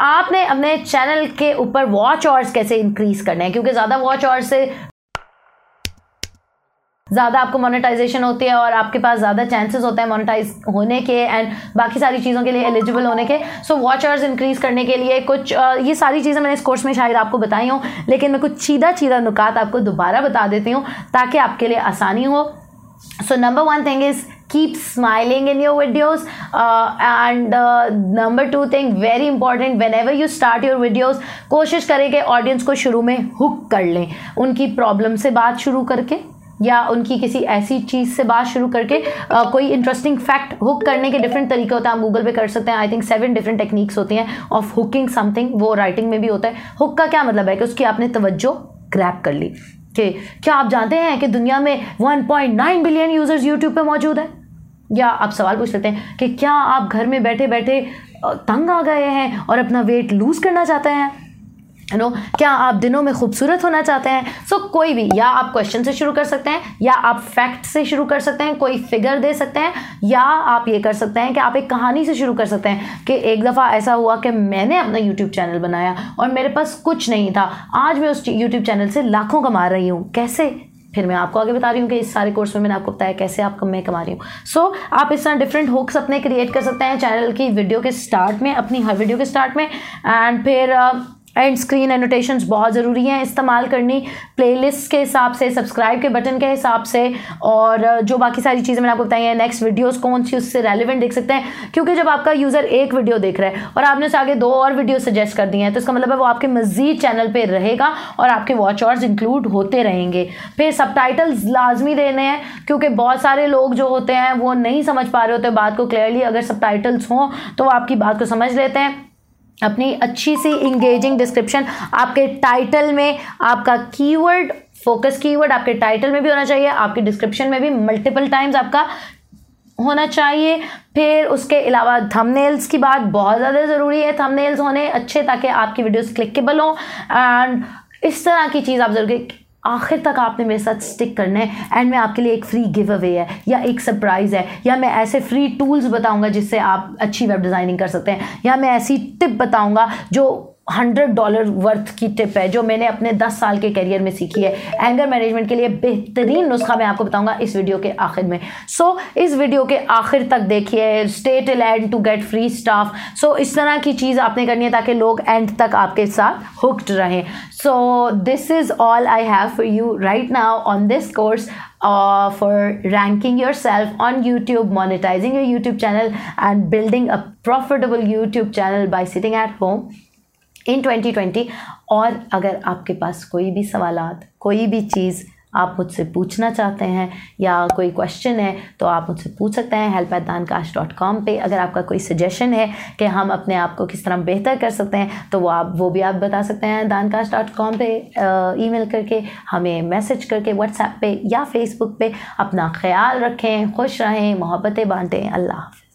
आपने अपने चैनल के ऊपर वॉच आवर्स कैसे इंक्रीज करने हैं? क्योंकि ज़्यादा वॉच आवर्स से ज़्यादा आपको मोनेटाइजेशन होती है और आपके पास ज़्यादा चांसेस होते हैं मोनेटाइज होने के एंड बाकी सारी चीज़ों के लिए एलिजिबल होने के। सो वॉच आवर्स इंक्रीज करने के लिए कुछ आ, ये सारी चीज़ें मैंने इस कोर्स में शायद आपको बताई हूँ लेकिन मैं कुछ सीधा सीधा नुकात आपको दोबारा बता देती हूँ ताकि आपके लिए आसानी हो। So number one thing is keep smiling in your videos. Uh, and uh, number two thing very important whenever you start your videos कोशिश करें कि ऑडियंस को शुरू में हुक कर लें। उनकी प्रॉब्लम से बात शुरू करके या उनकी किसी ऐसी चीज़ से बात शुरू करके आ, कोई इंटरेस्टिंग फैक्ट हुक करने के डिफरेंट तरीके होते हैं। आप गूगल पे कर सकते हैं। I think seven different techniques होती हैं ऑफ़ हुकिंग समथिंग वो राइटिंग में भी होता है। हुक का क्या मतलब है? कि उसकी आपने तवज्जो ग्रैप कर ली। कि क्या आप जानते हैं कि दुनिया में 1.9 बिलियन यूज़र्स यूट्यूब पे मौजूद हैं? या आप सवाल पूछ सकते हैं कि क्या आप घर में बैठे बैठे तंग आ गए हैं और अपना वेट लूज़ करना चाहते हैं? नो क्या आप दिनों में खूबसूरत होना चाहते हैं? सो so, कोई भी या आप क्वेश्चन से शुरू कर सकते हैं या आप फैक्ट से शुरू कर सकते हैं कोई फिगर दे सकते हैं या आप ये कर सकते हैं कि आप एक कहानी से शुरू कर सकते हैं कि एक दफ़ा ऐसा हुआ कि मैंने अपना यूट्यूब चैनल बनाया और मेरे पास कुछ नहीं था। आज मैं उस यूट्यूब चैनल से लाखों कमा रही हूँ। कैसे? फिर मैं आपको आगे बता रही हूँ कि इस सारे कोर्स में मैंने आपको बताया कैसे आप मैं कमा रही हूँ। सो so, आप इस तरह डिफरेंट हुक्स अपने क्रिएट कर सकते हैं चैनल की वीडियो के स्टार्ट में अपनी हर वीडियो के स्टार्ट में एंड फिर एंड स्क्रीन एनोटेशंस बहुत ज़रूरी हैं इस्तेमाल करनी। प्लेलिस्ट के हिसाब से सब्सक्राइब के बटन के हिसाब से, और जो बाकी सारी चीज़ें मैंने आपको बताई हैं नेक्स्ट वीडियोस कौन सी उससे रेलिवेंट देख सकते हैं। क्योंकि जब आपका यूज़र एक वीडियो देख रहा है और आपने उसे आगे दो और वीडियो सजेस्ट कर दी हैं तो इसका मतलब है वो आपके मजीद चैनल पर रहेगा और आपके वॉच आवर्स इंक्लूड होते रहेंगे। फिर सब लाजमी देने हैं, क्योंकि बहुत सारे लोग जो होते हैं, वो नहीं समझ पा रहे होते बात को क्लियरली अगर सब हों तो आपकी बात को समझ लेते हैं। अपनी अच्छी सी इंगेजिंग डिस्क्रिप्शन आपके टाइटल में आपका कीवर्ड फोकस कीवर्ड आपके टाइटल में भी होना चाहिए, आपके डिस्क्रिप्शन में भी मल्टीपल टाइम्स आपका होना चाहिए। फिर उसके अलावा थंबनेल्स की बात बहुत ज़्यादा ज़रूरी है थंबनेल्स होने अच्छे ताकि आपकी वीडियोस क्लिकेबल हों। एंड इस तरह की चीज़ आप ज़रूर आखिर तक आपने मेरे साथ स्टिक करना है एंड मैं आपके लिए एक फ्री गिव अवे है, या एक सरप्राइज़ है, या मैं ऐसे फ्री टूल्स बताऊँगा जिससे आप अच्छी वेब डिज़ाइनिंग कर सकते हैं, या मैं ऐसी टिप बताऊँगा जो हंड्रेड डॉलर वर्थ की टिप है जो मैंने अपने दस साल के करियर में सीखी है। एंगर मैनेजमेंट के लिए बेहतरीन नुस्खा मैं आपको बताऊँगा इस वीडियो के आखिर में। सो so, इस वीडियो के आखिर तक देखिए stay till end to get free stuff so इस तरह की चीज़ आपने करनी है ताकि लोग एंड तक आपके साथ हुक्ड रहें। So this is all I have for you right now on this course uh, for ranking yourself on YouTube, monetizing your YouTube channel, and building a profitable YouTube channel by sitting at home. In 2020 और अगर आपके पास कोई भी सवाल कोई भी चीज़ आप मुझसे पूछना चाहते हैं या कोई क्वेश्चन है तो आप मुझसे पूछ सकते हैं help at Dankash dot com पर अगर आपका कोई सजेशन है कि हम अपने आप को किस तरह बेहतर कर सकते हैं तो वो आप, वो भी आप बता सकते हैं दानकाश डॉट कॉम पर ईमेल करके, हमें मैसेज करके व्हाट्सएप पे या फेसबुक पे। अपना ख्याल रखें, खुश रहें, मोहब्बतें बांटें। अल्लाह हाफ़